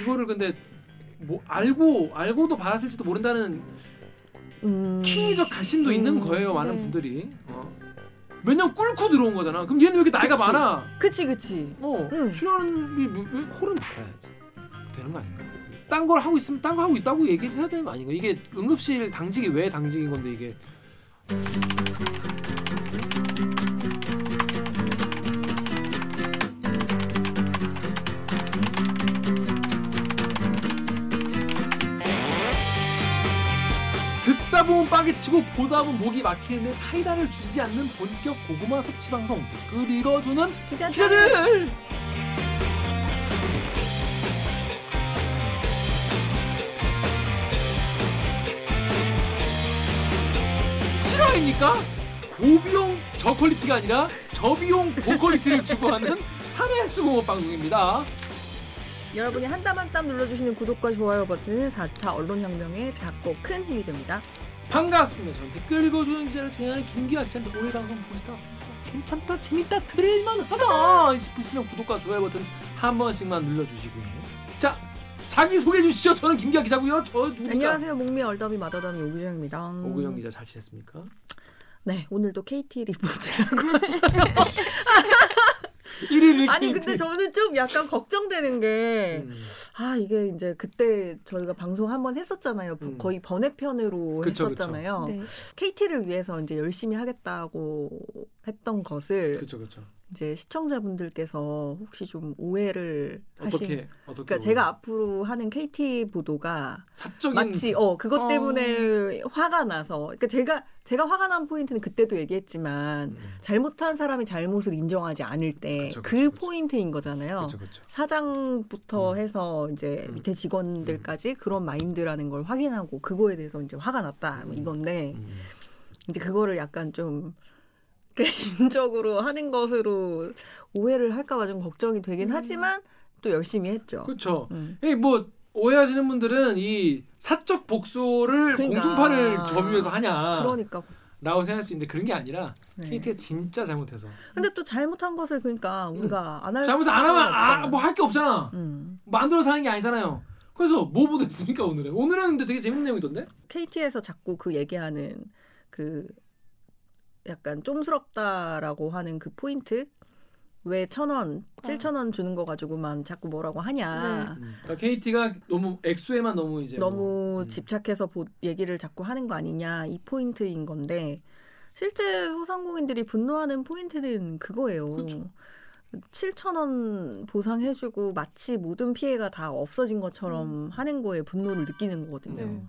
이거를 근데 뭐 알고 알고도 받았을지도 모른다는 음. 킹이적 가심도 음, 있는 거예요 많은 네. 분들이 어. 몇년 꿇고 들어온 거잖아 그럼 얘는 왜 이렇게 나이가 그치. 많아 그치 그치. 어 응. 출연이 왜- 왜 홀은 달아야지 되는 거 아닌가 딴 걸 하고 있으면 딴 거 하고 있다고 얘기를 해야 되는 거 아닌가 이게 응급실 당직이 왜 당직인 건데 이게 보면 빠개치고 보다 보면 목이 막히는데 사이다를 주지 않는 본격 고구마 섭취 방송 댓글 읽어주는 기자들. 기자들 실화입니까? 고비용 저퀄리티가 아니라 저비용 고퀄리티를 추구하는 사내 수공업 방송입니다. 여러분이 한 땀 한 땀 눌러주시는 구독과 좋아요 버튼은 4차 언론혁명에 작고 큰 힘이 됩니다. 반갑습니다. 저는 댓글 읽어주는 기자를 진행하는 김기아 기자인데 오늘 방송 보시다가 괜찮다, 재밌다, 들을만하다 싶으시면 구독과 좋아요 버튼 한 번씩만 눌러주시고요. 자, 자기 소개해 주시죠. 저는 김기아 기자고요. 저 누구니까? 안녕하세요. 목미 얼더비 마더더미 오규정입니다. 오구정 기자 잘 지냈습니까? 네, 오늘도 KT 리포트라고. 1일 아니 근데 저는 좀 약간 걱정되는 게 음, 아 이게 이제 그때 저희가 방송 한번 했었잖아요. 음. 거의 번외편으로 그쵸, 했었잖아요. 네. KT를 위해서 이제 열심히 하겠다고 했던 것을 그렇죠, 그렇죠. 이제 시청자분들께서 혹시 좀 오해를 하신 어떻게 어떻게? 그러니까 제가 앞으로 하는 KT 보도가 사적인 마치 어 그것 어. 때문에 화가 나서 그러니까 제가 제가 화가 난 포인트는 그때도 얘기했지만 음, 잘못한 사람이 잘못을 인정하지 않을 때 그쵸, 그 그쵸, 그쵸. 포인트인 거잖아요. 그렇죠, 그렇죠. 사장부터 음. 해서 이제 음. 밑에 직원들까지 그런 마인드라는 걸 확인하고 그거에 대해서 이제 화가 났다 뭐 음. 이건데 음. 이제 그거를 약간 좀 개인적으로 하는 것으로 오해를 할까봐 좀 걱정이 되긴 음. 하지만 또 열심히 했죠. 그렇죠. 음. 이뭐 오해하시는 분들은 이 사적 복수를 그러니까. 공중파를 점유해서 하냐 그러니까 라고 생각할 수 있는데 그런 게 아니라 네. KT가 진짜 잘못해서 근데 또 잘못한 것을 그러니까 우리가 안 할. 음. 잘못 안 하면 아, 뭐 할 게 없잖아 음. 만들어서 하는 게 아니잖아요 그래서 뭐 보도했습니까 오늘은 오늘은 근데 되게 재밌는 내용이던데 KT에서 자꾸 그 얘기하는 그 약간 좀스럽다라고 하는 그 포인트 왜 천 원, 칠천 원 주는 거 가지고만 자꾸 뭐라고 하냐. 그러니까 KT가 너무 액수에만 너무 이제 너무 뭐, 음. 집착해서 보, 얘기를 자꾸 하는 거 아니냐 이 포인트인 건데 실제 소상공인들이 분노하는 포인트는 그거예요. 그렇죠. 7천 원 보상해주고 마치 모든 피해가 다 없어진 것처럼 하는 거에 분노를 느끼는 거거든요. 네.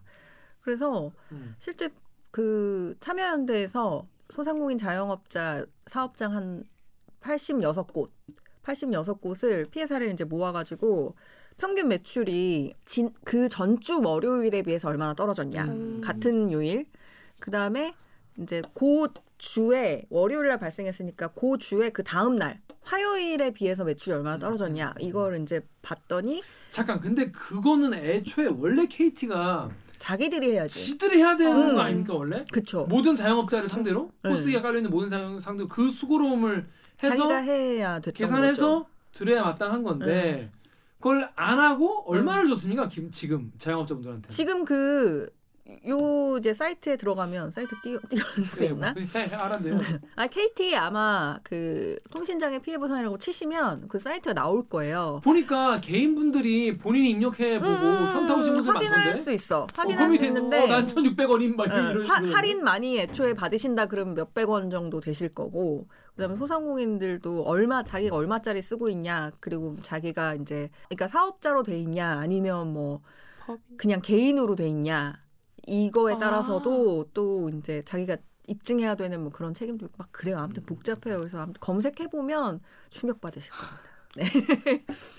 그래서 음. 실제 그 참여연대에서 소상공인 자영업자 사업장 한 86곳, 86곳을 피해 사례를 이제 모아가지고 평균 매출이 진, 그 전주 월요일에 비해서 얼마나 떨어졌냐. 음. 같은 요일. 그 다음에 이제 그 주에 월요일 날 발생했으니까 그 주에 그 다음 날 화요일에 비해서 매출이 얼마나 떨어졌냐. 이걸 이제 봤더니 잠깐 근데 그거는 애초에 원래 KT가 자기들이 해야지. 지들이 해야 되는 음. 거 아닙니까 원래 그쵸. 모든 자영업자를 상대로 네. 코스기가 깔려 있는 모든 자영 상대로 그 수고로움을 해서 자기가 해야 됐던 계산해서 거죠. 드려야 마땅한 건데 그걸 안 하고 얼마를 줬습니까 김, 지금 자영업자분들한테 지금 그, 요 이제 사이트에 들어가면 사이트 띄워, 띄울 수 네, 있나? 뭐, 해, 알았네요. 아, KT 아마 그 통신장애 피해 보상이라고 치시면 그 사이트가 나올 거예요. 보니까 개인분들이 본인이 입력해 보고 현타 오신 분들 음, 확인할 많던데. 수 있어. 어, 확인할 수 커뮤니티, 있는데 어, 난 1,600원인 막 예, 이런 하, 식으로. 할인 많이 애초에 받으신다 그러면 몇백 원 정도 되실 거고 그다음에 음. 소상공인들도 얼마 자기가 얼마짜리 쓰고 있냐 그리고 자기가 이제 그러니까 사업자로 돼 있냐 아니면 뭐 법. 그냥 개인으로 돼 있냐 이거에 아. 따라서도 또 이제 자기가 입증해야 되는 뭐 그런 책임도 있고 막 그래요 아무튼 음. 복잡해요 그래서 아무튼 검색해 보면 충격 받으실 겁니다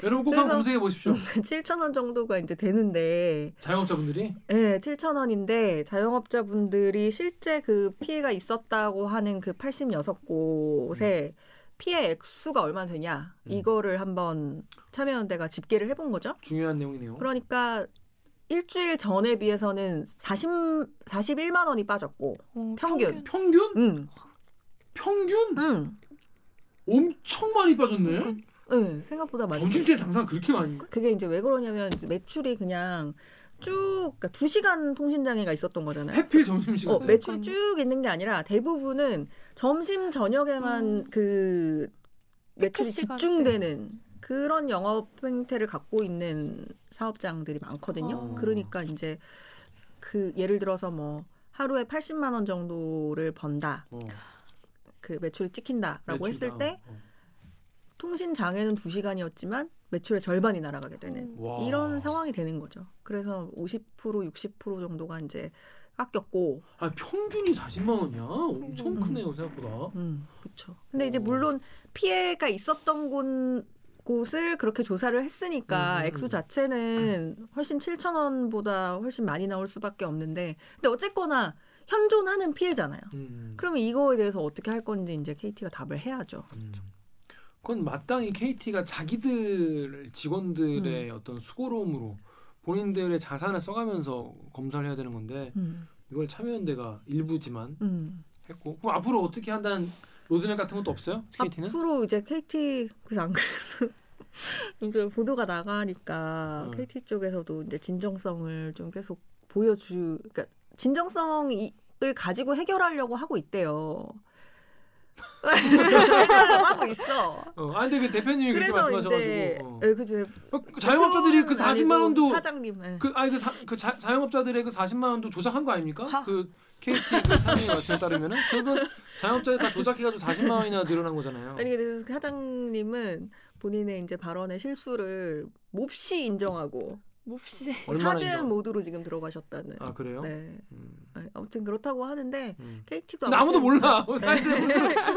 여러분 꼭 한번 검색해 보십시오. 7천 원 정도가 이제 되는데 자영업자분들이 네, 7천 원인데 자영업자분들이 실제 그 피해가 있었다고 하는 그 86곳에 피해 액수가 얼마나 되냐 음. 이거를 한번 참여연대가 집계를 해본 거죠. 중요한 내용이네요. 그러니까 일주일 전에 비해서는 40 41만 원이 빠졌고 어, 평균. 평균? 음, 평균? 음. 엄청 많이 빠졌네. 그러니까 네, 생각보다 많이. 점심때 장사가 그렇게 많이. 그게 이제 왜 그러냐면 매출이 그냥 쭉 그러니까 2시간 통신 장애가 있었던 거잖아요. 해필 점심 시간. 어, 매출이 쭉 있는 게 아니라 대부분은 점심 저녁에만 음. 그 매출이. 집중되는 그런 영업 행태를 갖고 있는 사업장들이 많거든요. 어. 그러니까 이제 그 예를 들어서 뭐 하루에 80만 원 정도를 번다. 어, 그 매출이 찍힌다라고 매출, 했을 아, 때 어. 통신 장애는 2시간이었지만 매출의 절반이 날아가게 되는 음. 와. 이런 상황이 되는 거죠. 그래서 50% 60% 정도가 이제 깎였고 아 평균이 40만 원이야. 엄청 음. 크네요 생각보다. 음, 그렇죠. 근데 이제 오. 물론 피해가 있었던 곳 곳을 그렇게 조사를 했으니까 음. 액수 자체는 훨씬 7천 원보다 훨씬 많이 나올 수밖에 없는데 근데 어쨌거나 현존하는 피해잖아요. 음. 그러면 이거에 대해서 어떻게 할 건지 이제 KT가 답을 해야죠. 음. 그건 마땅히 KT가 자기들 직원들의 음. 어떤 수고로움으로 본인들의 자산을 써가면서 검사를 해야 되는 건데 음, 이걸 참여연대가 일부지만 음. 했고 그럼 앞으로 어떻게 한다는 로드맵 같은 것도 없어요? KT는? 앞으로 이제 KT 그래서 안 그래도 이제 보도가 나가니까 음. KT 쪽에서도 이제 진정성을 좀 계속 보여주 그러니까 진정성을 가지고 해결하려고 하고 있대요. 하고 있어. 어, 아 근데 그 대표님이 그렇게 말씀하셔가지고 어. 예, 그죠. 어, 그 자영업자들이 그 그건 40만 아니고 원도 사장님 예. 그 아니 그, 사, 그 자, 자영업자들의 그 40만 원도 조작한 거 아닙니까? 하. 그 KT 그 사장님 말씀에 따르면은 그거 자영업자들 다 조작해가지고 40만 원이나 늘어난 거잖아요. 아니 그래서 그 사장님은 본인의 이제 발언의 실수를 몹시 인정하고 몹시 인정? 모드로 지금 들어가셨다는. 아 그래요? 네. 음. 아, 아무튼 그렇다고 하는데 음. KT도 아무도 몰라. 사실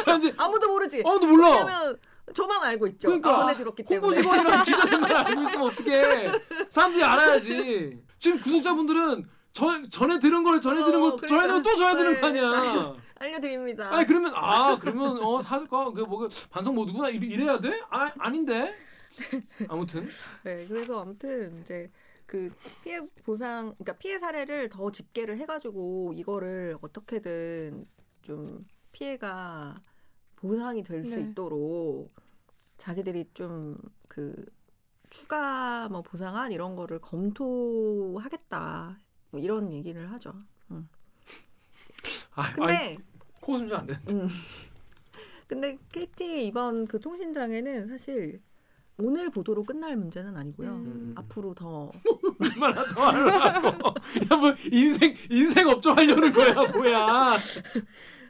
사실 아무도 모르지. 아무도 몰라. 왜냐면 저만 알고 있죠. 그러니까 전에 들었기 때문에. 홍보 직원이랑 기자들만 알고 있으면 어떡해. 사람들이 알아야지. 지금 구독자분들은 전, 전에 들은 걸 전에 들은 걸 어, 전에 들은 또 줘야 되는 거 네. 아니야. 알려드립니다. 아니 그러면 아 그러면 어 사실까 그뭐 반성 모드구나 이래- 이래야 돼? 아 아닌데. 아무튼 네, 그래서 아무튼 이제 그 피해 보상, 그러니까 피해 사례를 더 집계를 해가지고 이거를 어떻게든 좀 피해가 보상이 될수 네. 있도록 자기들이 좀 그 추가 뭐 보상안 이런 거를 검토하겠다 뭐 이런 얘기를 하죠. 아, 근데 아이, 코 숨지 안 돼. 음. 근데 KT 이번 그 통신장애는 사실 오늘 보도로 끝날 문제는 아니고요. 음. 앞으로 더 얼마나 더 하려고. 야뭐 인생 인생 업종 하려는 거야 뭐야.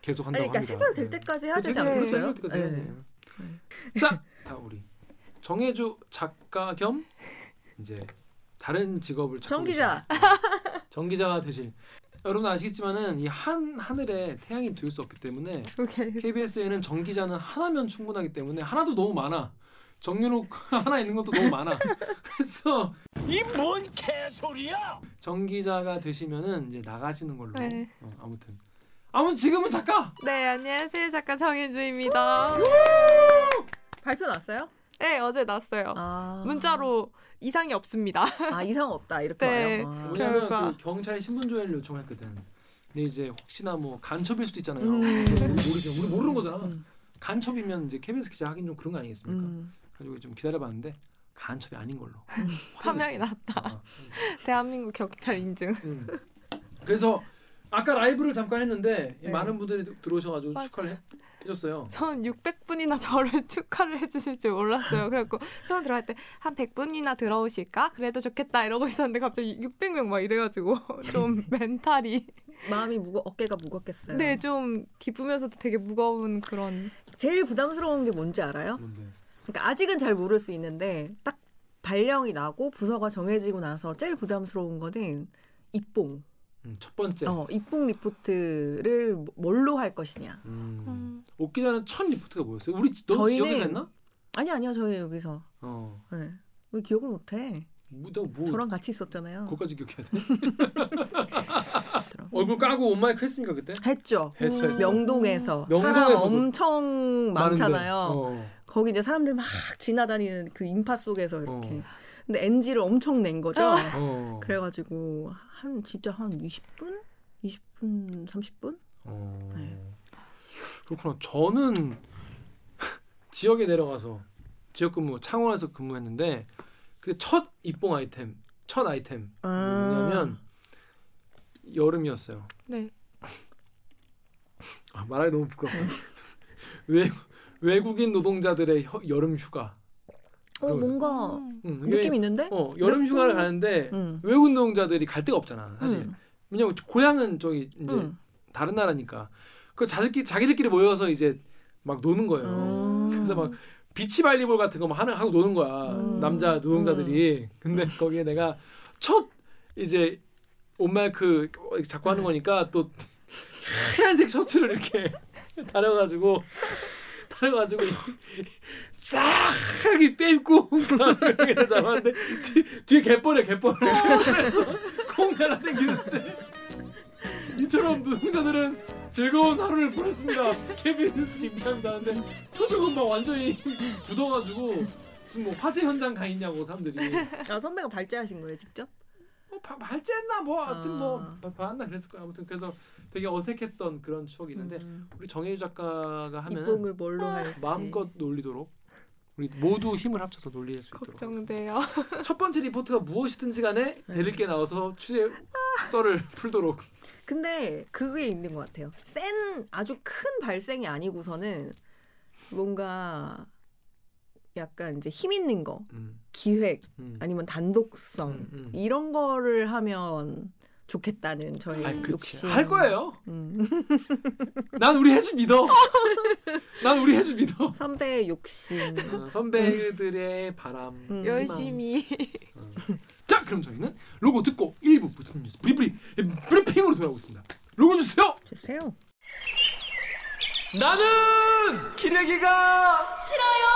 계속 아니, 한다고 그러니까 합니다. 해결될 때까지 해야 되지 않겠어요? 네. 돼요. 자, 다 우리 정혜주 작가 겸 이제 다른 직업을 정 기자. 정 기자가 되실 여러분 아시겠지만은 이 한 하늘에 태양이 둘 수 없기 때문에. KBS에는 정 기자는 하나면 충분하기 때문에 하나도 너무 많아. 정윤욱 하나 있는 것도 너무 많아. 그래서 이 뭔 개소리야! 정 기자가 되시면은 이제 나가시는 걸로. 네. 어, 아무튼 아무튼 지금은 작가. 네 안녕하세요 작가 정혜주입니다. 발표 났어요? 네 어제 났어요. 아. 문자로 이상이 없습니다. 아 이상 없다 이렇게 네. 와요. 아. 왜냐면 결과. 그 경찰에 신분 조회를 요청했거든. 근데 이제 혹시나 뭐 간첩일 수도 있잖아요. 음. 우리 모르죠. 우리 모르는 거잖아. 음. 간첩이면 이제 KBS 기자 하긴 좀 그런 거 아니겠습니까? 음. 그래가지고 좀 기다려봤는데 간첩이 아닌 걸로. 파명이. 났다. 아, 대한민국 경찰 인증. 음. 그래서 아까 라이브를 잠깐 했는데 네. 많은 분들이 들어오셔가지고 맞아. 축하를 해- 해줬어요. 전 600분이나 저를 축하를 해주실 줄 몰랐어요. 그래갖고 처음 들어갈 때 한 100분이나 들어오실까? 그래도 좋겠다 이러고 있었는데 갑자기 600명 막 이래가지고 좀 멘탈이 마음이 무거 어깨가 무겁겠어요. 네 좀 기쁘면서도 되게 무거운 그런 제일 부담스러운 게 뭔지 알아요? 뭔데? 그러니까 아직은 잘 모를 수 있는데 딱 발령이 나고 부서가 정해지고 나서 제일 부담스러운 거는 입봉. 음, 첫 번째. 어, 입봉 리포트를 뭘로 할 것이냐. 음. 음, 옥 기자는 첫 리포트가 뭐였어요? 우리 너 저희는- 지역에서 했나? 아니 아니요 저희 여기서 어. 네. 왜 기억을 못해? 뭐, 너 뭐? 저랑 같이 있었잖아요. 그거까지 기억해야 돼? 얼굴 까고 온 마이크 했습니까 그때? 했죠. 했어 했어. 명동에서 명동에서 사람 그- 엄청 많잖아요. 많은데. 어. 거기 이제 사람들 막 지나다니는 그 인파 속에서 이렇게. 어. 근데 NG를 엄청 낸 거죠. 어. 그래가지고 한 진짜 한 20분, 20분, 30분? 어. 네. 그렇구나. 저는 지역에 내려가서 지역 근무 창원에서 근무했는데 그 첫 입봉 아이템 첫 아이템 아. 뭐냐면 여름이었어요. 네. 아, 말하기 너무 부끄럽다. 외 외국인 노동자들의 혀- 여름 휴가. 어 뭔가 음. 응, 이게- 느낌 있는데? 어 여름 휴가를 몇 분- 가는데 응. 외국인 노동자들이 갈 데가 없잖아 사실. 응. 왜냐면 고향은 저기 이제 응. 다른 나라니까. 그 자기끼리 자기들끼리 모여서 이제 막 노는 거예요. 음. 그래서 막 비치 발리볼 같은 거 막 하는 하고 노는 거야 음. 남자 노동자들이. 근데 거기에 내가 첫 이제 옷마이크 자꾸 하는 음. 거니까 또 하얀색 셔츠를 이렇게 다려가지고 다려가지고 싹하게 빼입고 이렇게 잡았는데 뒤, 뒤에 갯벌에 갯벌에 그래서 콩 날아다니는데 이처럼 노동자들은 즐거운 하루를 보냈습니다. 케빈 뉴스 김기합니다. 근데 표정은 막 완전히 굳어가지고 무슨 뭐 화재 현장 가 있냐고 사람들이 아 선배가 발제하신 거예요 직접? 뭐 바- 발제했나 뭐 하여튼 뭐 아. 바- 봤나 그랬을 거야 아무튼 그래서 되게 어색했던 그런 추억이 있는데 음. 우리 정혜유 작가가 하면 입봉을 뭘로 할지. 마음껏 놀리도록 우리 모두 힘을 합쳐서 놀릴 수 있도록 하겠습니다. 걱정돼요. 첫 번째 리포트가 무엇이든지 간에 대릴 게 나와서 취재 썰을 풀도록 근데 그게 있는 것 같아요. 센 아주 큰 발생이 아니고서는 뭔가 약간 이제 힘 있는 거, 음, 기획 음. 아니면 단독성 음, 음. 이런 거를 하면 좋겠다는 저희 아니. 욕심. 할 거예요. 음. 난 우리 해주 믿어. 난 우리 해주 믿어. 선배의 욕심. 어, 선배들의 바람. 음. 열심히. 어. 자, 그럼 저희는 로고 듣고 1부 부천 뉴스 브리브리 브리핑으로 돌아오겠습니다. 로고 주세요. 주세요. 나는 기레기가 싫어요.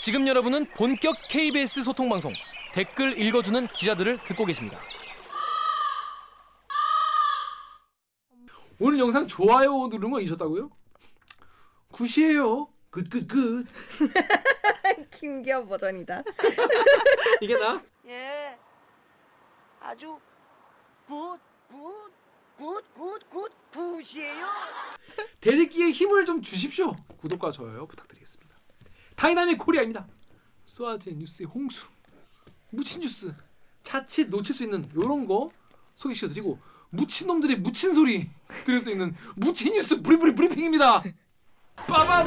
지금 여러분은 본격 KBS 소통 방송 댓글 읽어주는 기자들을 듣고 계십니다. 오늘 영상 좋아요 누른 거 잊었다고요? 굿이에요. 굿굿 굿. 김기현 버전이다. 이게 나? 예. 아주 굿, 굿, 굿, 굿, 굿, 굿이에요. 대리기에 힘을 좀 주십시오. 구독과 좋아요 부탁드리겠습니다. Dynamic Korea입니다. 쏟아진 뉴스의 홍수, 묻힌 뉴스, 자칫 놓칠 수 있는 이런 거 소개시켜드리고 묻힌 놈들의 묻힌 소리 들을 수 있는 묻힌 뉴스 브리브리 브리핑입니다. 빠밤.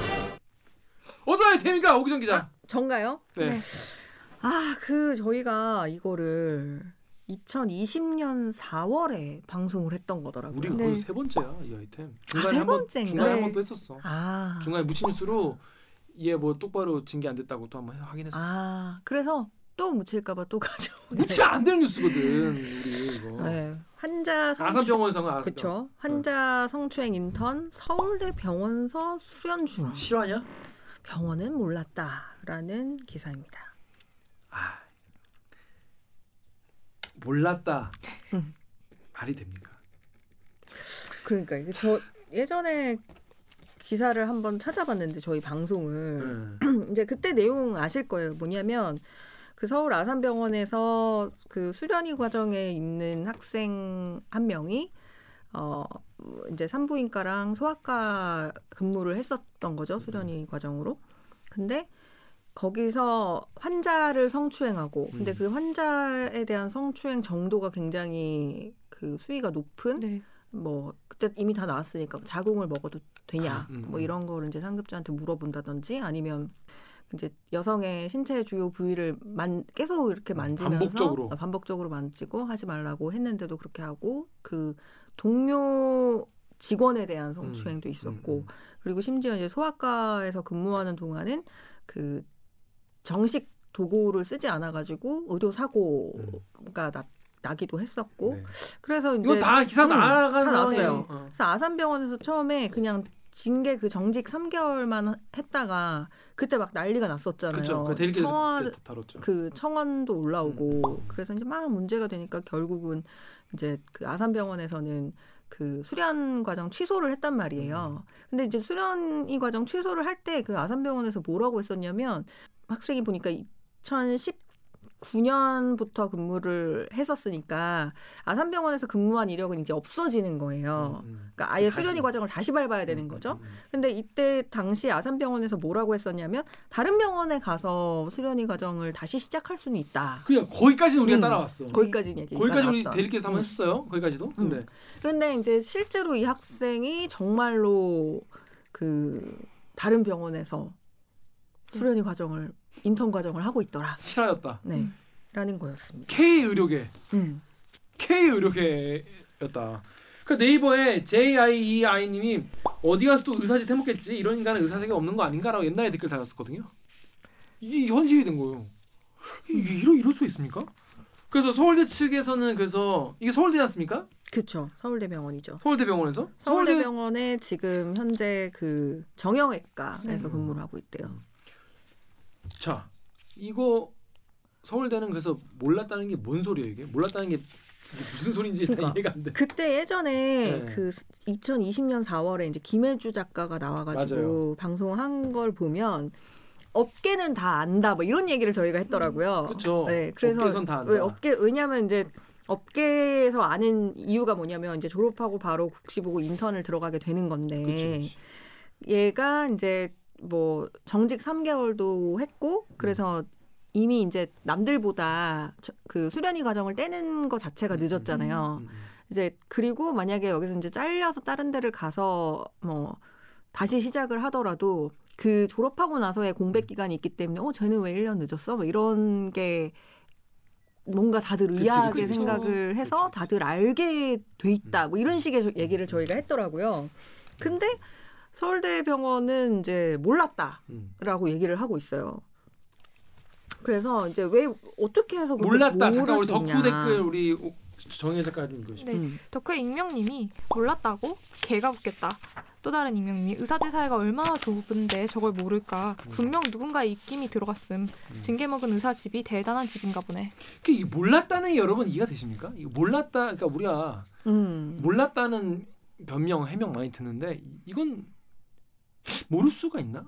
어떤 아이템입니까 오기정 기자? 전가요? 네. 네. 아, 그 저희가 이거를 2020년 4월에 방송을 했던 거더라고요. 우리 네. 세 번째야 이 아이템. 세 한번 번째인가? 중간에 네. 한번 또 했었어. 아. 중간에 묻힌 뉴스로 얘 뭐 똑바로 징계 안 됐다고 또 한번 확인했었어. 아, 그래서 또 묻힐까봐 또 가져오네. 묻히면 안 되는 뉴스거든 우리 이거. 네. 환자 성추... 아산병원. 그쵸. 환자 성추행 인턴 서울대 병원서 수련 중. 실화냐? 병원은 몰랐다라는 기사입니다. 아 몰랐다. 음. 말이 됩니까? 그러니까 이게 저 예전에 기사를 한번 찾아봤는데 저희 방송을 네. 이제 그때 내용 아실 거예요. 뭐냐면 그 서울 아산병원에서 그 수련이 과정에 있는 학생 한 명이 어 이제 산부인과랑 소아과 근무를 했었던 거죠. 수련이 과정으로. 근데 거기서 환자를 성추행하고 근데 음. 그 환자에 대한 성추행 정도가 굉장히 그 수위가 높은 네. 뭐 그때 이미 다 나왔으니까 자궁을 먹어도 되냐 음, 뭐 음. 이런 거를 이제 상급자한테 물어본다든지 아니면 이제 여성의 신체 주요 부위를 만 계속 이렇게 만지면서 음, 반복적으로. 어, 반복적으로 만지고 하지 말라고 했는데도 그렇게 하고 그 동료 직원에 대한 성추행도 음, 있었고 음, 음. 그리고 심지어 이제 소아과에서 근무하는 동안은 그 정식 도구를 쓰지 않아 가지고 의료 사고가 나, 나기도 했었고 음. 네. 그래서 이제 이거 다 기사 음, 나간 다 상황이에요. 나왔어요. 어. 그래서 아산병원에서 처음에 그냥 징계 그 정직 3개월만 했다가 그때 막 난리가 났었잖아요. 그렇죠. 그 청와. 그 청원도 올라오고 음. 그래서 이제 막 문제가 되니까 결국은 이제 그 아산병원에서는 그 수련 과정 취소를 했단 말이에요. 음. 근데 이제 수련 이 과정 취소를 할 때 그 아산병원에서 뭐라고 했었냐면 학생이 보니까 2009년부터 근무를 했었으니까 아산병원에서 근무한 이력은 이제 없어지는 거예요. 음. 그러니까 아예 다시. 수련이 과정을 다시 밟아야 되는 음, 거죠. 음, 음. 근데 이때 당시 아산병원에서 뭐라고 했었냐면 다른 병원에 가서 수련이 과정을 다시 시작할 수는 있다. 그냥 거기까지 우리가 음. 따라왔어. 거기까지 얘기가 거기까지 우리. 대리께서 한번 음. 했어요. 거기까지도. 근데 그런데 이제 실제로 이 학생이 정말로 그 다른 병원에서 수련이 과정을 인턴 과정을 하고 있더라. 실화였다. 네. 음. 라는 거였습니다. K 의료계. 음. K 의료계였다. 그 네이버에 JIEI님이 어디 가서 또 의사짓 해먹겠지 이런 인간은 의사색이 없는 거 아닌가라고 옛날에 댓글 달았었거든요. 이게 현실이 된 거예요. 이게 이럴, 이럴 수 있습니까? 그래서 서울대 측에서는 그래서 이게 서울대지 않습니까? 그쵸. 서울대병원이죠. 서울대병원에서 서울대병원에 지금 현재 그 정형외과에서 음. 근무를 하고 있대요. 자 이거 서울대는 그래서 몰랐다는 게 뭔 소리예요 이게? 몰랐다는 게 무슨 소리인지 그러니까. 이해가 안 돼. 그때 예전에 네. 그 2020년 4월에 이제 김혜주 작가가 나와가지고 맞아요. 방송한 걸 보면 업계는 다 안다 뭐 이런 얘기를 저희가 했더라고요. 그렇죠. 네, 그래서 업계선 다 안다. 왜 업계 왜냐하면 이제 업계에서 아는 이유가 뭐냐면 이제 졸업하고 바로 국시 보고 인턴을 들어가게 되는 건데 그치, 그치. 얘가 이제 뭐 정직 3개월도 했고 그래서 이미 이제 남들보다 저- 그 수련이 과정을 떼는 것 자체가 음, 늦었잖아요. 음, 음. 이제 그리고 만약에 여기서 이제 잘려서 다른 데를 가서 뭐 다시 시작을 하더라도 그 졸업하고 나서의 공백 기간이 있기 때문에 어 쟤는 왜 1년 늦었어? 뭐 이런 게 뭔가 다들 의아하게 그치, 그치. 생각을 해서 그치, 그치. 다들 알게 돼 있다. 뭐 이런 식의 저- 얘기를 음. 저희가 했더라고요. 근데 서울대병원은 이제 몰랐다라고 음. 얘기를 하고 있어요. 그래서 이제 왜 어떻게 해서 몰랐다. 잠깐 우리 수 덕후 있냐. 댓글 우리 정혜 작가 좀 읽으시죠. 네. 음. 덕후의 익명님이 몰랐다고? 개가 웃겠다. 또 다른 익명님이 의사들 사이가 얼마나 좁은데 저걸 모를까. 분명 누군가의 입김이 들어갔음. 징계 먹은 의사 집이 대단한 집인가 보네. 그 이게 몰랐다는 게 여러분 이해가 되십니까? 이거 몰랐다. 그러니까 우리가 음. 몰랐다는 변명 해명 많이 듣는데 이- 이건 모를 수가 있나?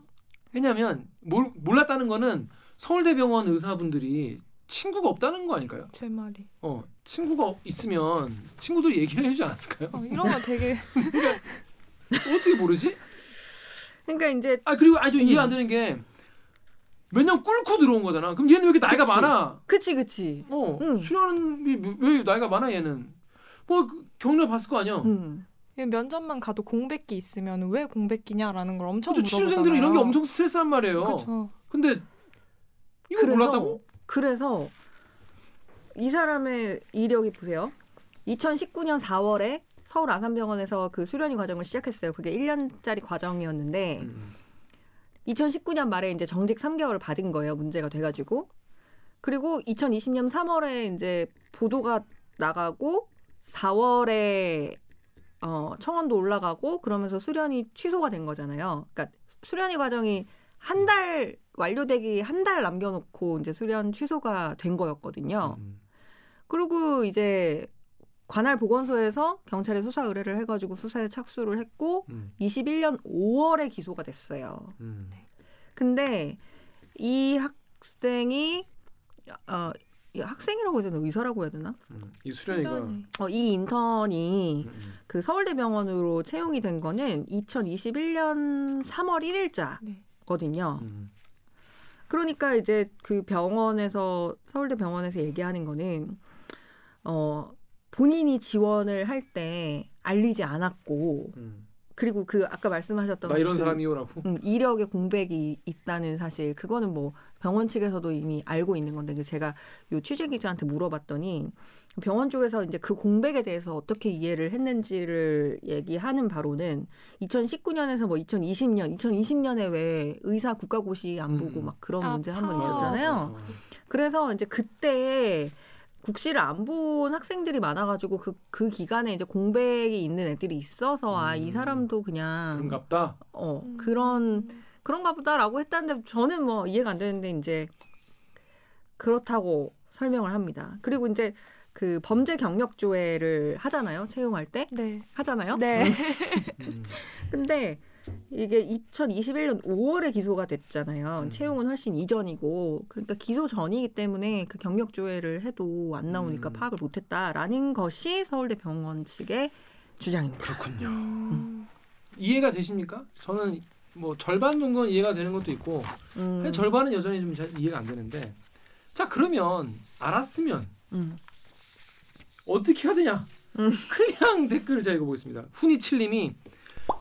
왜냐하면 몰, 몰랐다는 거는 서울대병원 의사분들이 친구가 없다는 거 아닐까요? 제 말이. 어 친구가 있으면 친구들이 얘기를 해주지 않았을까요? 어, 이런 거 되게 어떻게 모르지? 그러니까 이제 아 그리고 아주 이해 안 음. 되는 게 몇년 꿇고 들어온 거잖아. 그럼 얘는 왜 이렇게 나이가 그치. 많아? 그치 그치. 어 음. 수련이 왜- 왜 나이가 많아 얘는? 뭐그 경력 봤을 거 아니야. 음. 면접만 가도 공백기 있으면 왜 공백기냐라는 걸 엄청 물어보잖아요. 취준생들은 이런 게 엄청 스트레스한 말이에요. 그렇죠. 근데 이거 그래서 몰랐다고? 그래서 이 사람의 이력이 보세요. 2019년 4월에 서울 아산병원에서 그 수련이 과정을 시작했어요. 그게 1년짜리 과정이었는데 음. 2019년 말에 이제 정직 3개월을 받은 거예요. 문제가 돼가지고 그리고 2020년 3월에 이제 보도가 나가고 4월에 어, 청원도 올라가고 그러면서 수련이 취소가 된 거잖아요. 그러니까 수련이 과정이 한 달 완료되기 한 달 남겨놓고 이제 수련 취소가 된 거였거든요. 음. 그리고 이제 관할 보건소에서 경찰에 수사 의뢰를 해가지고 수사에 착수를 했고 음. 21년 5월에 기소가 됐어요. 음. 근데 이 학생이 어, 이 학생이라고 해야 되나 의사라고 해야 되나? 음. 이 수련이가 수련이. 어, 이 인턴이 음. 그 서울대병원으로 채용이 된 거는 2021년 3월 1일자거든요. 네. 음. 그러니까 이제 그 병원에서 서울대 병원에서 얘기하는 거는 어 본인이 지원을 할 때 알리지 않았고 음. 그리고 그 아까 말씀하셨던 나 이런 그, 사람이요라고. 음, 이력에 공백이 있다는 사실 그거는 뭐 병원 측에서도 이미 알고 있는 건데 그 제가 요 취재 기자한테 물어봤더니 병원 쪽에서 이제 그 공백에 대해서 어떻게 이해를 했는지를 얘기하는 바로는 2019년에서 뭐 2020년, 2020년에 왜 의사 국가고시 안 보고 음. 막 그런 아, 문제 한 번. 있었잖아요. 어. 그래서 이제 그때 국시를 안 본 학생들이 많아가지고 그, 그 기간에 이제 공백이 있는 애들이 있어서 아, 이 음. 사람도 그냥 그런갑다. 어, 음. 그런 그런가 보다라고 했다는데 저는 뭐 이해가 안 되는데 이제 그렇다고 설명을 합니다. 그리고 이제 그 범죄 경력 조회를 하잖아요. 채용할 때 네. 하잖아요. 네. 음. 근데 이게 2021년 5월에 기소가 됐잖아요. 음. 채용은 훨씬 이전이고 그러니까 기소 전이기 때문에 그 경력 조회를 해도 안 나오니까 음. 파악을 못했다라는 것이 서울대 병원 측의 주장입니다. 그렇군요. 음. 이해가 되십니까? 저는 뭐 절반 정도는 이해가 되는 것도 있고 음. 근데 절반은 여전히 좀잘 이해가 안 되는데 자 그러면 알았으면 음. 어떻게 해야 되냐? 음. 그냥 댓글을 제가 읽어보겠습니다. 훈이칠님이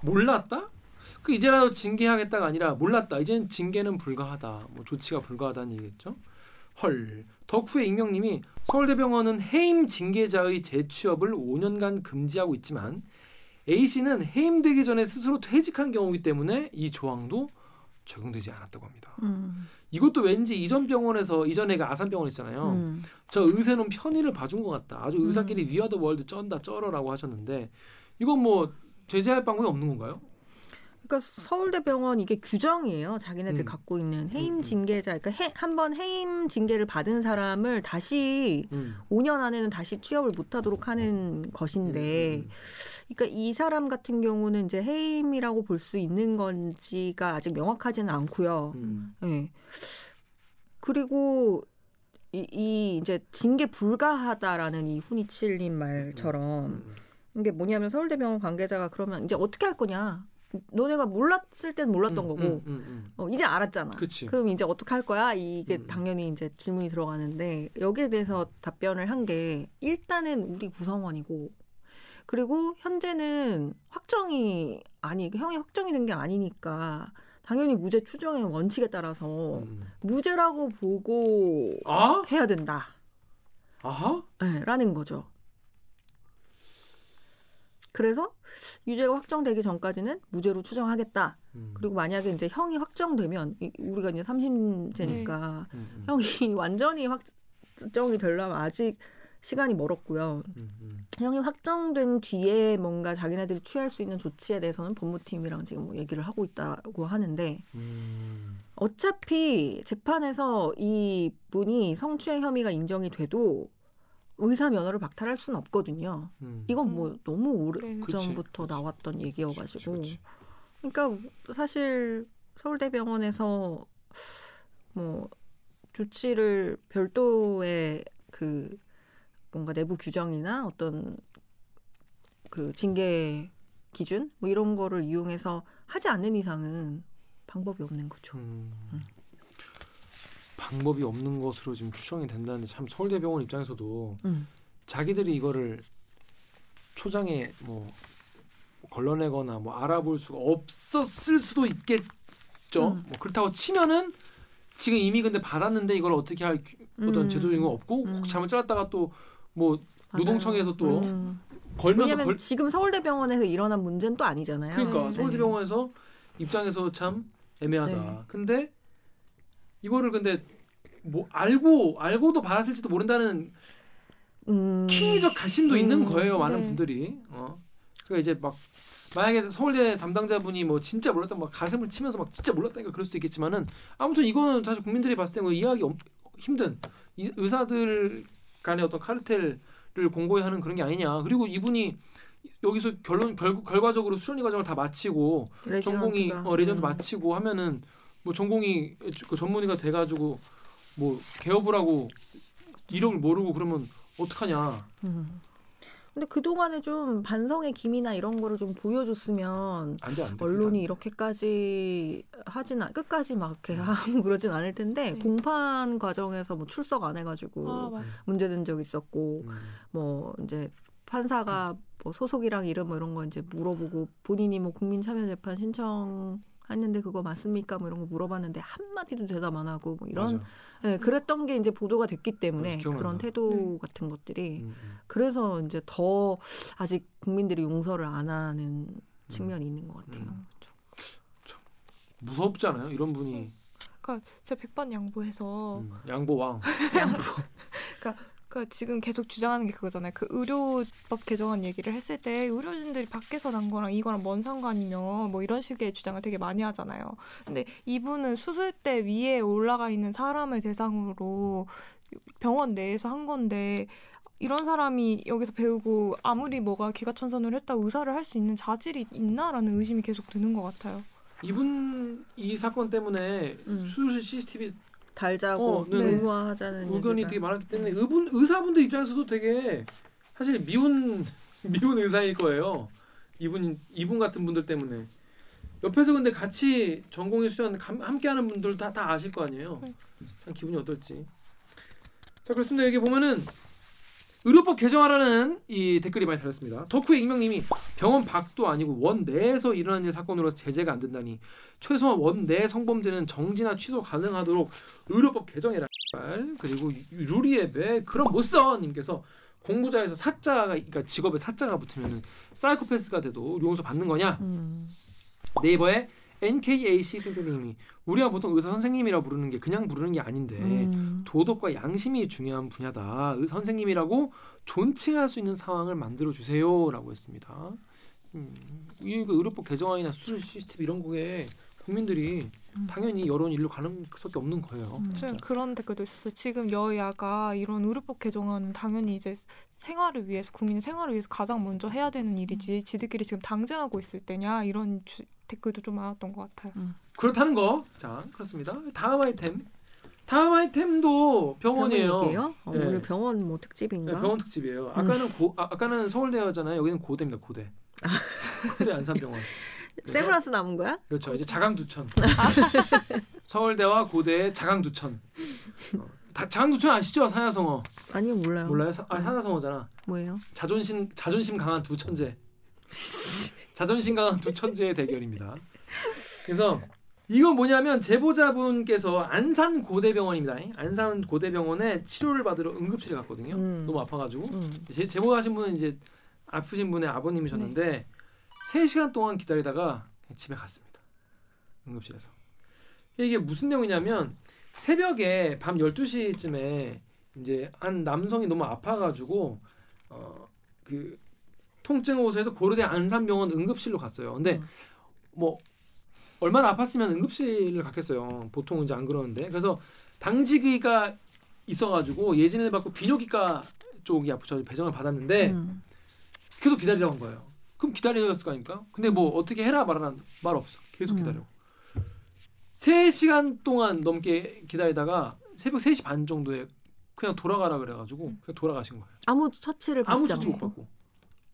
몰랐다? 그 이제라도 징계하겠다가 아니라 몰랐다. 이젠 징계는 불가하다. 뭐 조치가 불가하다는 얘기겠죠. 헐. 덕후의 익명님이 서울대병원은 해임 징계자의 재취업을 5년간 금지하고 있지만 A 씨는 해임되기 전에 스스로 퇴직한 경우이기 때문에 이 조항도 적용되지 않았다고 합니다. 음. 이것도 왠지 이전 병원에서 이전 애가 아산병원 있잖아요. 음. 저 의사는 편의를 봐준 것 같다. 아주 음. 의사끼리 위아더 월드 쩐다 쩔어라고 하셨는데 이건 뭐 제재할 방법이 없는 건가요? 그러니까 서울대병원 이게 규정이에요. 자기네들 음. 갖고 있는 음, 해임 음. 징계자, 그러니까 해, 한번 해임 징계를 받은 사람을 다시 음. 5년 안에는 다시 취업을 못하도록 하는 것인데, 음, 그러니까 이 사람 같은 경우는 이제 해임이라고 볼 수 있는 건지가 아직 명확하지는 않고요. 음, 예. 그리고 이, 이 이제 징계 불가하다라는 이 훈이칠님 말처럼 음, 이게 뭐냐면 서울대병원 관계자가 그러면 이제 어떻게 할 거냐? 너네가 몰랐을 땐 몰랐던 음, 거고 음, 음, 어, 이제 알았잖아. 음. 그치. 그럼 이제 어떻게 할 거야? 이게 음. 당연히 이제 질문이 들어가는데 여기에 대해서 답변을 한 게 일단은 우리 구성원이고 그리고 현재는 확정이 아니 형이 확정이 된 게 아니니까 당연히 무죄 추정의 원칙에 따라서 음. 무죄라고 보고 아? 해야 된다. 아하? 네, 라는 거죠. 그래서 유죄가 확정되기 전까지는 무죄로 추정하겠다. 음, 그리고 만약에 이제 형이 확정되면 이- 우리가 이제 30세니까 음, 음, 형이 완전히 확정이 되려면 아직 시간이 멀었고요. 음, 음. 형이 확정된 뒤에 뭔가 자기네들이 취할 수 있는 조치에 대해서는 법무팀이랑 지금 뭐 얘기를 하고 있다고 하는데 음. 어차피 재판에서 이 분이 성추행 혐의가 인정이 돼도 의사 면허를 박탈할 수는 없거든요. 음. 이건 뭐 너무 오래 네. 전부터. 나왔던 얘기여가지고 그치, 그치. 그러니까 사실 서울대병원에서 뭐 조치를 별도의 그 뭔가 내부 규정이나 어떤 그 징계 기준 뭐 이런 거를 이용해서 하지 않는 이상은 방법이 없는 거죠. 음. 방법이 없는 것으로 지금 추정이 된다는데 참 서울대병원 입장에서도 음. 자기들이 이거를 초장에 뭐 걸러내거나 뭐 알아볼 수가 없었을 수도 있겠죠. 음. 뭐 그렇다고 치면은 지금 이미 근데 받았는데 이걸 어떻게 할 어떤 음. 제도적인 건 없고 음. 혹 잘못 잘랐다가 또 뭐 노동청에서 또 음. 걸면 왜냐면 걸 지금 서울대병원에서 일어난 문제는 또 아니잖아요. 그러니까 네. 서울대병원에서 입장에서 참 애매하다. 네. 근데 이거를 근데 뭐 알고 알고도 받았을지도 모른다는 음. 킹리적 가심도 음. 있는 거예요 많은 네. 분들이. 어. 그러니까 이제 막 만약에 서울대 담당자분이 뭐 진짜 몰랐다 막 가슴을 치면서 막 진짜 몰랐다니까 그럴 수도 있겠지만은 아무튼 이거는 사실 국민들이 봤을 때는 이해하기 엄- 힘든 이- 의사들 간의 어떤 카르텔을 공고히 하는 그런 게 아니냐. 그리고 이분이 여기서 결론 결, 결과적으로 수련이 과정을 다 마치고 전공이. 어, 레전드 음. 마치고 하면은 뭐 전공이 그 전문의가 돼가지고 뭐 개업을 하고 이력을 모르고 그러면 어떡하냐. 음. 근데 그 동안에 좀 반성의 기미나 이런 거를 좀 보여줬으면 안 돼, 안 돼. 언론이 이렇게까지 하진 않, 끝까지 막 이렇게 음. 하고 그러진 않을 텐데 네. 공판 과정에서 뭐 출석 안 해가지고 아, 맞- 문제된 적 있었고 음. 뭐 이제 판사가 뭐 소속이랑 이름 뭐 이런 거 이제 물어보고 본인이 뭐 국민참여재판 신청 했는데 그거 맞습니까 뭐 이런 거 물어봤는데 한 마디도 대답 안 하고 뭐 이런. 예, 그랬던 게 이제 보도가 됐기 때문에. 그런 태도 네. 같은 것들이 음, 음. 그래서 이제 더 아직 국민들이 용서를 안 하는 측면이 있는 것 같아요. 음. 무섭잖아요. 이런 분이 그러니까 제가 100번 양보해서 음, 양보왕. 그 지금 계속 주장하는 게 그거잖아요. 그 의료법 개정안 얘기를 했을 때 의료진들이 밖에서 난 거랑 이거랑 뭔 상관이며 뭐 이런 식의 주장을 되게 많이 하잖아요. 근데 이분은 수술대 위에 올라가 있는 사람을 대상으로 병원 내에서 한 건데 이런 사람이 여기서 배우고 아무리 뭐가 기가천선을 했다고 의사를 할 수 있는 자질이 있나라는 의심이 계속 드는 것 같아요. 이분 이 사건 때문에 음. 수술실 CCTV 달자고 어, 네네. 의무화하자는 의견이. 되게 많았기 때문에 의분 의사분들 입장에서도 되게 사실 미운 미운 의사일 거예요. 이분 이분 같은 분들 때문에 옆에서 근데 같이 전공의 수련 감- 함께하는 분들 다, 다 아실 거 아니에요. 네. 참 기분이 어떨지. 자 그렇습니다. 여기 보면은 의료법 개정하라는 이 댓글이 많이 달렸습니다. 덕후의 익명님이 병원 밖도 아니고 원 내에서 일어난 일 사건으로서 제재가 안 된다니 최소한 원 내 성범죄는 정지나 취소 가능하도록 의료법 개정해라. 발. 그리고 유- 루리앱에 그런 못써 님께서 공부자에서 사자가 그러니까 직업에 사자가 붙으면 사이코패스가 돼도 용서 받는 거냐? 음. 네이버에 NKAC 땡땡님이 우리가 보통 의사 선생님이라 부르는 게 그냥 부르는 게 아닌데 음. 도덕과 양심이 중요한 분야다. 의 선생님이라고 존칭할 수 있는 상황을 만들어 주세요라고 했습니다. 음, 이그 의료법 개정안이나 수술 시스템 이런 거에 국민들이 음. 당연히 여론 일로 가는 수밖에 없는 거예요. 음. 네, 그런 댓글도 있었어요. 지금 여야가 이런 의료법 개정안은 당연히 이제 생활을 위해서 국민의 생활을 위해서 가장 먼저 해야 되는 일이지 지들끼리 지금 당쟁하고 있을 때냐 이런 주- 댓글도 좀 많았던 것 같아요. 그렇다는 거. 자, 그렇습니다. 다음 아이템. 다음 아이템도 병원이에요. 병원? 어, 네. 오늘 병원 뭐 네, 특집인가? 병원 특집이에요. 아까는 고 아, 아까는 서울대였잖아요. 여기는 고대입니다. 고대. 고대 안산병원. 세브란스 남은 거야? 그렇죠. 이제 자강두천. 서울대와 고대의 자강두천. 어, 다, 자강두천 아시죠? 산야성어. 아니요 몰라요. 몰라요? 사, 아, 산야성어잖아. 뭐예요? 자존심 자존심 강한 두 천재. 자존심 강한 두 천재의 대결입니다. 그래서 이건 뭐냐면 제보자분께서 안산 고대병원입니다. 안산 고대병원에 치료를 받으러 응급실에 갔거든요. 음. 너무 아파가지고 음. 제, 제보하신 분은 이제 아프신 분의 아버님이셨는데 세 3시간 동안 기다리다가 집에 갔습니다. 응급실에서. 이게 무슨 내용이냐면 새벽에 밤 12시쯤에 이제 한 남성이 너무 아파가지고 어그 통증을 호소해서 고려대 안산병원 응급실로 갔어요. 근데 음. 뭐 얼마나 아팠으면 응급실을 갔겠어요. 보통 이제 안 그러는데 그래서 당직의가 있어가지고 예진을 받고 비뇨기과 쪽이 아프셔서 배정을 받았는데 음. 계속 기다리라고 한 거예요. 그럼 기다렸을 거 아닙니까? 근데 뭐 어떻게 해라 말하나 말 없어. 계속 음. 기다려. 3시간 동안 넘게 기다리다가 새벽 3시 반 정도에 그냥 돌아가라 그래가지고 그냥 돌아가신 거예요. 아무 처치를 아무 받지 수치 못 않고. 받고.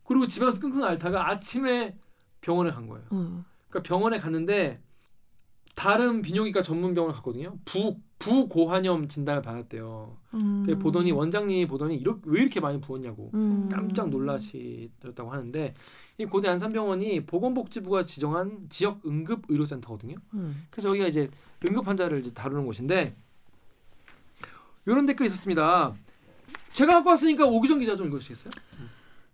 그리고 집에 가서 끙끙 앓다가 아침에 병원에 간 거예요. 음. 그러니까 병원에 갔는데 다른 비뇨기과 전문 병원 갔거든요. 부 부고환염 진단을 받았대요. 음. 보더니 원장님이 보더니 이렇게 왜 이렇게 많이 부었냐고 음. 깜짝 놀라시셨다고 하는데 이 고대 안산병원이 보건복지부가 지정한 지역 응급 의료센터거든요. 음. 그래서 여기가 이제 응급 환자를 이제 다루는 곳인데 이런 댓글 있었습니다. 제가 갖고 왔으니까 오기정 기자 좀 읽어주시겠어요?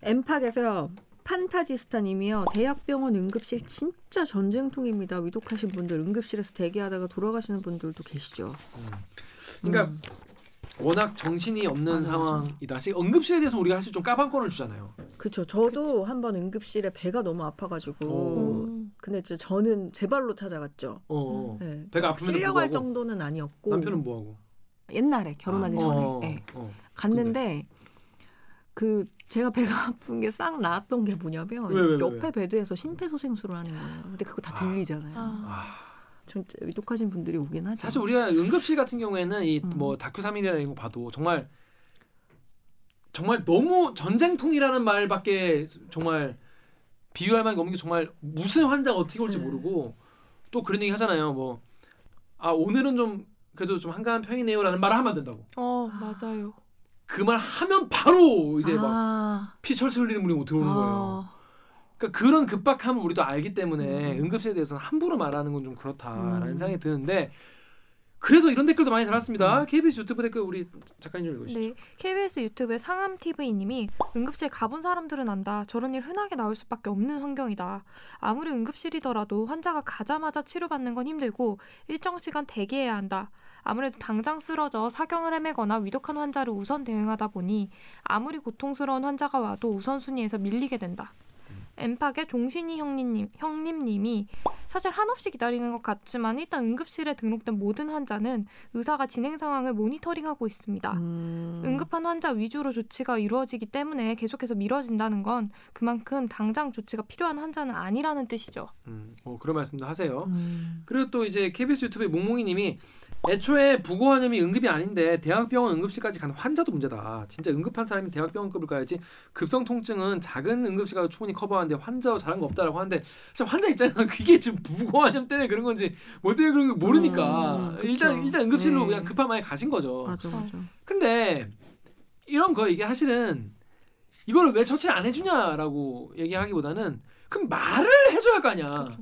엠팍에서 판타지스타님이요. 대학병원 응급실 진짜 전쟁통입니다. 위독하신 분들 응급실에서 대기하다가 돌아가시는 분들도 계시죠. 그러니까 음. 워낙 정신이 없는 맞아. 상황이다. 사실 응급실에 대해서 우리가 사실 좀 까방권을 주잖아요. 그쵸. 저도 한번 응급실에 배가 너무 아파가지고 음. 근데 진짜 저는 제 발로 찾아갔죠. 어, 어. 네. 배가 아프면 실려갈 정도는 아니었고 남편은 뭐 하고? 옛날에 결혼하기 전에 어, 네. 어. 갔는데 그 제가 배가 아픈 게 싹 나았던 게 뭐냐면 왜, 왜, 왜, 옆에 왜? 베드에서 심폐소생술을 하는 거예요. 근데 그거 다 들리잖아요. 아. 아, 진짜 위독하신 분들이 오긴 하죠. 사실 우리가 응급실 같은 경우에는 이 음. 뭐 다큐 3일이라는 거 봐도 정말 정말 너무 전쟁통이라는 말밖에 정말 비유할 만한 게 없는 게 정말 무슨 환자가 어떻게 올지 네. 모르고 또 그런 얘기 하잖아요. 뭐 아 오늘은 좀 그래도 좀 한가한 편이네요라는 말을 하면 안 된다고. 어 맞아요. 그 말 하면 바로 이제 막 아, 피 철철 흘리는 물이 들어오는 거예요. 아, 그러니까 그런 급박함을 우리도 알기 때문에 음. 응급실에 대해서는 함부로 말하는 건 좀 그렇다라는 음. 생각이 드는데 그래서 이런 댓글도 많이 달았습니다. KBS 유튜브 댓글 우리 작가님 좀 읽으시죠. 네, KBS 유튜브의 상암 TV님이 응급실 가본 사람들은 안다. 저런 일 흔하게 나올 수밖에 없는 환경이다. 아무리 응급실이더라도 환자가 가자마자 치료받는 건 힘들고 일정 시간 대기해야 한다. 아무래도 당장 쓰러져 사경을 헤매거나 위독한 환자를 우선 대응하다 보니 아무리 고통스러운 환자가 와도 우선순위에서 밀리게 된다. 엠팍의 종신이 형님, 형님님이 사실 한없이 기다리는 것 같지만 일단 응급실에 등록된 모든 환자는 의사가 진행 상황을 모니터링하고 있습니다. 음. 응급한 환자 위주로 조치가 이루어지기 때문에 계속해서 미뤄진다는 건 그만큼 당장 조치가 필요한 환자는 아니라는 뜻이죠. 음, 뭐 그런 말씀도 하세요. 음. 그리고 또 이제 KBS 유튜브의 몽몽이님이 애초에 부고환염이 응급이 아닌데 대학병원 응급실까지 가는 환자도 문제다. 진짜 응급한 사람이 대학병원급을 가야지. 급성 통증은 작은 응급실 가도 충분히 커버하는데 환자와 잘한 거 없다라고 하는데 참 환자 입장에서는 그게 지금 부고환염 때문에 그런 건지 뭐 때문에 그런 거 모르니까 음. 일단 일단 응급실로 네. 그냥 급한 마음에 가신 거죠. 맞아 맞아. 근데 이런 거 이게 사실은 이거를 왜 처치를 안 해주냐라고 얘기하기보다는 그럼 말을 해줘야 할거 아니야.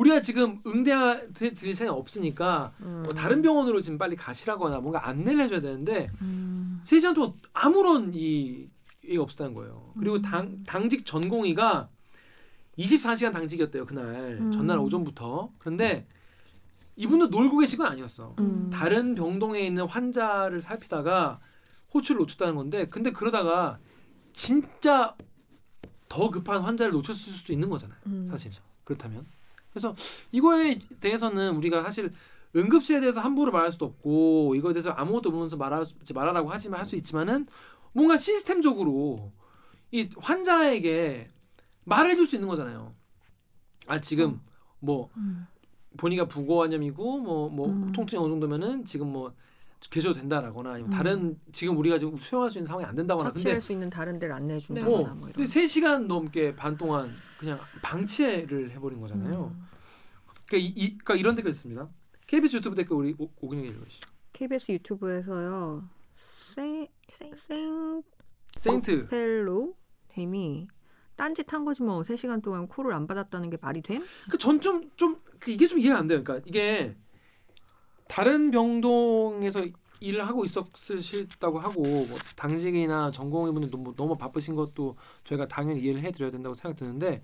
우리가 지금 응대하 드릴 시간이 없으니까 음. 뭐 다른 병원으로 지금 빨리 가시라거나 뭔가 안내를 해줘야 되는데 음. 세 시간 동안 아무런 이 얘기가 없었다는 거예요. 그리고 음. 당 당직 전공의가 24시간 당직이었대요 그날 음. 전날 오전부터. 그런데 이분도 놀고 계신 건 아니었어. 음. 다른 병동에 있는 환자를 살피다가 호출을 놓쳤다는 건데 근데 그러다가 진짜 더 급한 환자를 놓쳤을 수도 있는 거잖아요. 음. 사실 그렇다면 그래서 이거에 대해서는 우리가 사실 응급실에 대해서 함부로 말할 수도 없고 이거에 대해서 아무것도 모르면서 말하지 말하라고 하지만 할 수 있지만은 뭔가 시스템적으로 이 환자에게 말을 해줄 수 있는 거잖아요. 아 지금 뭐 음. 본이가 부고환염이고 뭐뭐 음. 통증이 어느 정도면은 지금 뭐 계셔도 된다라거나 아니면 음. 다른 지금 우리가 지금 수용할 수 있는 상황이 안 된다거나 근데 처치할 수 있는 다른 데를 안내해 어, 준다거나 뭐 근데 이런. 3시간 넘게 반 동안 그냥 방치를 해버린 거잖아요. 음. 그러니까, 이, 이, 그러니까 이런 댓글 있습니다. KBS 유튜브 댓글 우리 오- 오근영이 읽어주시죠. KBS 유튜브에서요. 생생 세인트 펠로 님이 딴짓 한 거지 뭐 3시간 동안 콜을 안 받았다는 게 말이 됨? 그 전 좀좀 그 이게 좀 이해가 안 돼요. 그러니까 이게 다른 병동에서 일을 하고 있었다고 하고 뭐 당직이나 전공의분들 너무 너무 바쁘신 것도 저희가 당연히 이해를 해드려야 된다고 생각 드는데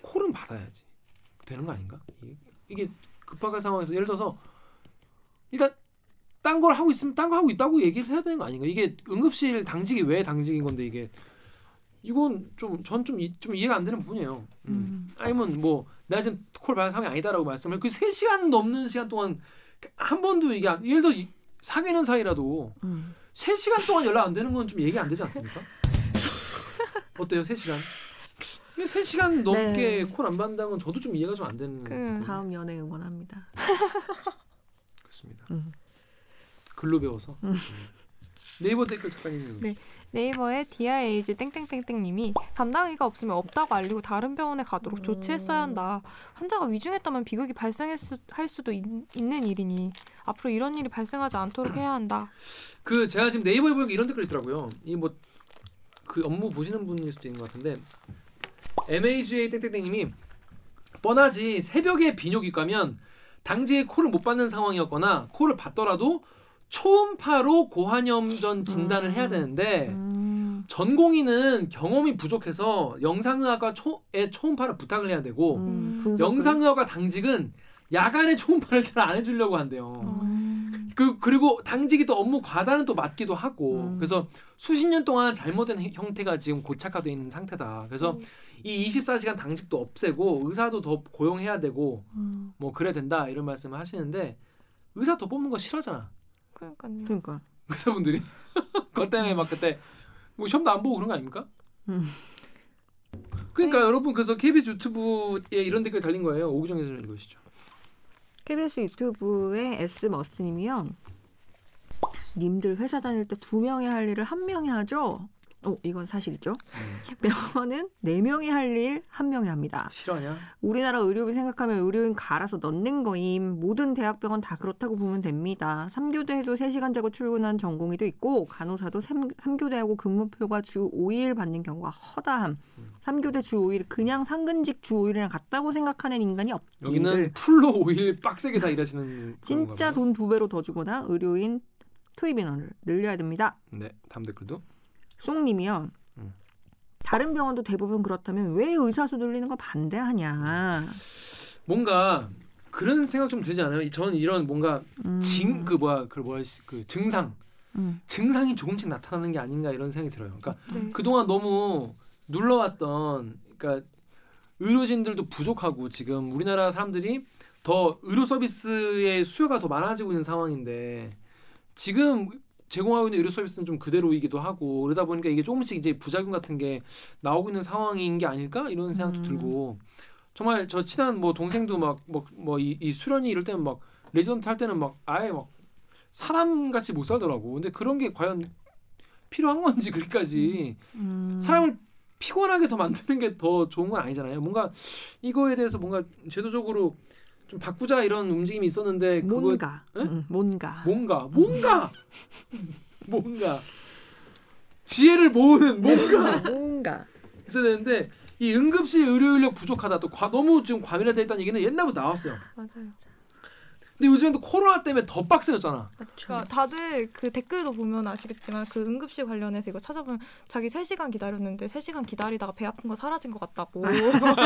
콜은 받아야지 되는 거 아닌가? 이게 급박한 상황에서 예를 들어서 일단 딴 걸 하고 있으면 딴 거 하고 있다고 얘기를 해야 되는 거 아닌가? 이게 응급실 당직이 왜 당직인 건데 이게 이건 좀 전 좀 좀 이해가 안 되는 부분이에요. 음. 음. 아니면 뭐 내가 지금 콜 받은 상황이 아니다라고 말씀을 그 3 시간 넘는 시간 동안 한 번도 이게 안- 예를 들어 이- 사귀는 사이라도 음. 3 시간 동안 연락 안 되는 건 좀 얘기 안 되지 않습니까? 어때요? 3 시간? 근데 3 시간 넘게 네. 콜안 받는다는 건 저도 좀 이해가 좀 안 되는 그. 다음 연애 응원합니다. 그렇습니다. 음. 글로 배워서 음. 네이버 댓글 작가님 네. 네이버의 DRAG 땡땡땡땡님이 담당의가 없으면 없다고 알리고 다른 병원에 가도록 음. 조치했어야 한다. 환자가 위중했다면 비극이 발생할 수도 있, 는 일이니 앞으로 이런 일이 발생하지 않도록 해야 한다. 그 제가 지금 네이버에 보니까 이런 댓글 있더라고요. 이 뭐 그 업무 보시는 분일 수도 있는 것 같은데 MAGA 땡땡땡님이 뻔하지 새벽에 비뇨기과면 당직에 콜을 못 받는 상황이었거나 콜을 받더라도 초음파로 고환염 전 진단을 해야 되는데 음. 전공의는 경험이 부족해서 영상의학과 초에 초음파를 부탁을 해야 되고 음. 음. 영상의학과 당직은 야간에 초음파를 잘 안 해주려고 한대요. 음. 그 그리고 당직이 또 업무 과다는 또 맞기도 하고 음. 그래서 수십 년 동안 잘못된 형- 형태가 지금 고착화돼 있는 상태다. 그래서 음. 이 24시간 당직도 없애고 의사도 더 고용해야 되고 음. 뭐 그래야 된다 이런 말씀을 하시는데 의사 더 뽑는 거 싫어하잖아. 그러니까요. 그러니까. 의사분들이 그것 때문에 막 그때 뭐 시험도 안 보고 그런 거 아닙니까? 음. 그러니까 네. 여러분 그래서 KBS 유튜브에 이런 댓글 달린 거예요. 오구정 교수님 읽으시죠. KBS 유튜브의 S 머스님이요. 님들 회사 다닐 때 두 명이 할 일을 한 명이 하죠. 어, 이건 사실이죠. 병원은 네 명이 할일한 명이 합니다. 싫어하냐? 우리나라 의료비 생각하면 의료인 갈아서 넣는 거임. 모든 대학병원 다 그렇다고 보면 됩니다. 3교대 해도 3시간 자고 출근한 전공의도 있고 간호사도 3, 교대 하고 근무표가 주 5일 받는 경우가 허다함. 음. 3교대 주 5일 그냥 상근직 주 5일이랑 같다고 생각하는 인간이 없기를. 여기는 풀로 오일 빡세게 다 일하시는 진짜. 돈 두 배로 더 주거나 의료인 투입 인원을 늘려야 됩니다. 네, 다음 댓글도. 쏭님이요. 음. 다른 병원도 대부분 그렇다면 왜 의사수 늘리는 거 반대하냐? 뭔가 그런 생각 좀 들지 않아요? 저는 이런 뭔가 음. 징그 뭐야 그 뭐야 그 증상 음. 증상이 조금씩 나타나는 게 아닌가 이런 생각이 들어요. 그러니까 네. 그동안 너무 눌러왔던 그러니까 의료진들도 부족하고 지금 우리나라 사람들이 더 의료 서비스의 수요가 더 많아지고 있는 상황인데 지금 제공하고 있는 의료 서비스는 좀 그대로이기도 하고 그러다 보니까 이게 조금씩 이제 부작용 같은 게 나오고 있는 상황인 게 아닐까 이런 생각도 음. 들고 정말 저 친한 뭐 동생도 막 뭐뭐이 수련이 이럴 때는 막 레지던트 할 때는 막 아예 막 사람 같이 못 살더라고. 근데 그런 게 과연 필요한 건지 그리까지 음. 사람을 피곤하게 더 만드는 게 더 좋은 건 아니잖아요. 뭔가 이거에 대해서 뭔가 제도적으로 좀 바꾸자 이런 움직임이 있었는데 그거 뭔가. 에? 음, 뭔가. 뭔가. 뭔가. 뭔가. 지혜를 모으는 뭔가. 뭔가. 있어야 되는데 이 응급실 의료 인력 부족하다. 또 과- 너무 지금 과밀화돼 있다는 얘기는 옛날부터 나왔어요. 맞아요. 근데 요즘엔 또 코로나 때문에 더 빡세졌잖아. 그러니까 다들 그 댓글도 보면 아시겠지만 그 응급실 관련해서 이거 찾아보면 자기 3시간 기다렸는데 3시간 기다리다가 배 아픈 거 사라진 것 같다고.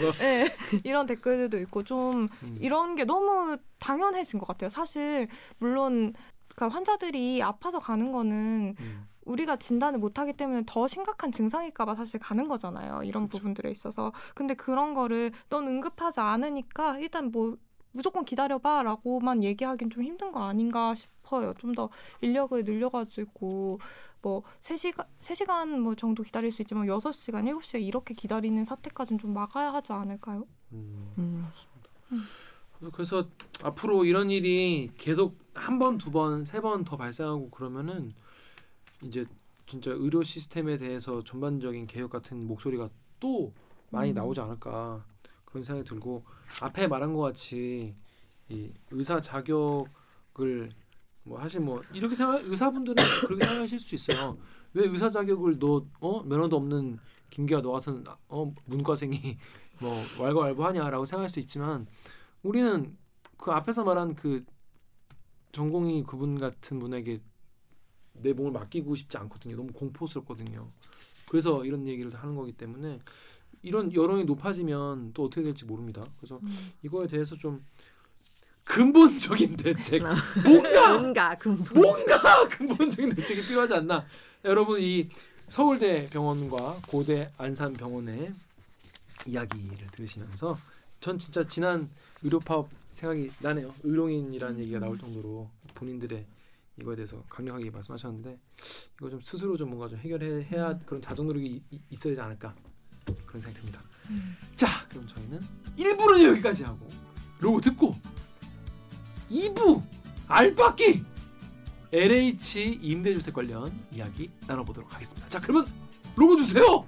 거. 네, 이런 댓글들도 있고 좀 음. 이런 게 너무 당연해진 것 같아요. 사실 물론 그러니까 환자들이 아파서 가는 거는 음. 우리가 진단을 못하기 때문에 더 심각한 증상일까봐 사실 가는 거잖아요. 이런 그렇죠. 부분들에 있어서. 근데 그런 거를 넌 응급하지 않으니까 일단 뭐 무조건 기다려봐라고만 얘기하긴 좀 힘든 거 아닌가 싶어요. 좀 더 인력을 늘려가지고 뭐 3시간, 3시간 뭐 정도 기다릴 수 있지만 6시간, 7시간 이렇게 기다리는 사태까지는 좀 막아야 하지 않을까요? 음. 음. 그래서 앞으로 이런 일이 계속 한 번, 두 번, 세 번 더 발생하고 그러면은 이제 진짜 의료 시스템에 대해서 전반적인 개혁 같은 목소리가 또 많이 음. 나오지 않을까 그런 생각이 들고 앞에 말한 것 같이 이 의사 자격을 뭐 사실 뭐 이렇게 생각 의사분들은 그렇게 생각하실 수 있어요. 왜 의사 자격을 너어 면허도 없는 김기아 너 같은 어 문과생이 뭐 왈가왈부하냐라고 생각할 수 있지만 우리는 그 앞에서 말한 그 전공이 그분 같은 분에게 내 몸을 맡기고 싶지 않거든요. 너무 공포스럽거든요. 그래서 이런 얘기를 하는 거기 때문에 이런 여론이 높아지면 또 어떻게 될지 모릅니다. 그래서 이거에 대해서 좀 근본적인 대책, 뭔가 뭔가 근본 뭔가 근본적인 대책이 필요하지 않나. 여러분 이 서울대 병원과 고대 안산 병원의 이야기를 들으시면서 전 진짜 지난 의료 파업 생각이 나네요. 의료인이라는 얘기가 나올 정도로 본인들의 이거에 대해서 강력하게 말씀하셨는데 이거 좀 스스로 좀 뭔가 좀 해결해야 그런 자정 노력이 있어야 되지 않을까 그런 생각이 듭니다. 자, 그럼 저희는 1부는 여기까지 하고 로고 듣고 2부 알바끼 LH 임대주택 관련 이야기 나눠보도록 하겠습니다. 자, 그러면 로고 주세요.